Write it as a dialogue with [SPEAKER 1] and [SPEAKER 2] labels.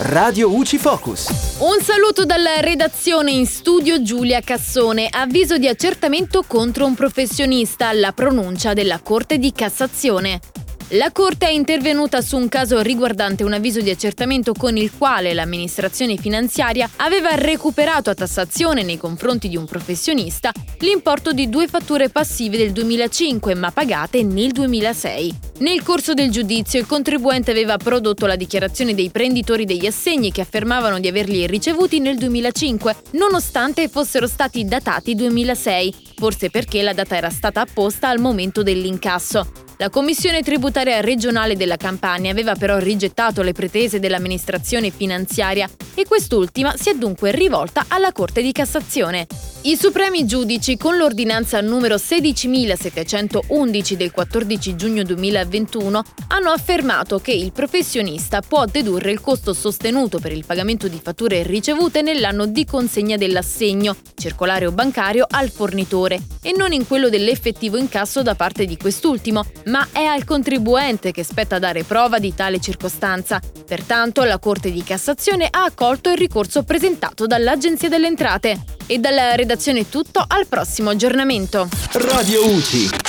[SPEAKER 1] Radio UCI Focus.
[SPEAKER 2] Un saluto dalla redazione in studio Giulia Cassone. Avviso di accertamento contro un professionista alla pronuncia della Corte di Cassazione. La Corte è intervenuta su un caso riguardante un avviso di accertamento con il quale l'amministrazione finanziaria aveva recuperato a tassazione nei confronti di un professionista l'importo di due fatture passive del 2005 ma pagate nel 2006. Nel corso del giudizio il contribuente aveva prodotto la dichiarazione dei prenditori degli assegni che affermavano di averli ricevuti nel 2005, nonostante fossero stati datati 2006, forse perché la data era stata apposta al momento dell'incasso. La Commissione tributaria regionale della Campania aveva però rigettato le pretese dell'amministrazione finanziaria e quest'ultima si è dunque rivolta alla Corte di Cassazione. I supremi giudici, con l'ordinanza numero 16.711 del 14 giugno 2021, hanno affermato che il professionista può dedurre il costo sostenuto per il pagamento di fatture ricevute nell'anno di consegna dell'assegno, circolare o bancario, al fornitore e non in quello dell'effettivo incasso da parte di quest'ultimo, ma è al contribuente che spetta dare prova di tale circostanza. Pertanto la Corte di Cassazione ha accolto il ricorso presentato dall'Agenzia delle Entrate. E dalla redazione tutto, al prossimo aggiornamento.
[SPEAKER 1] Radio UCI.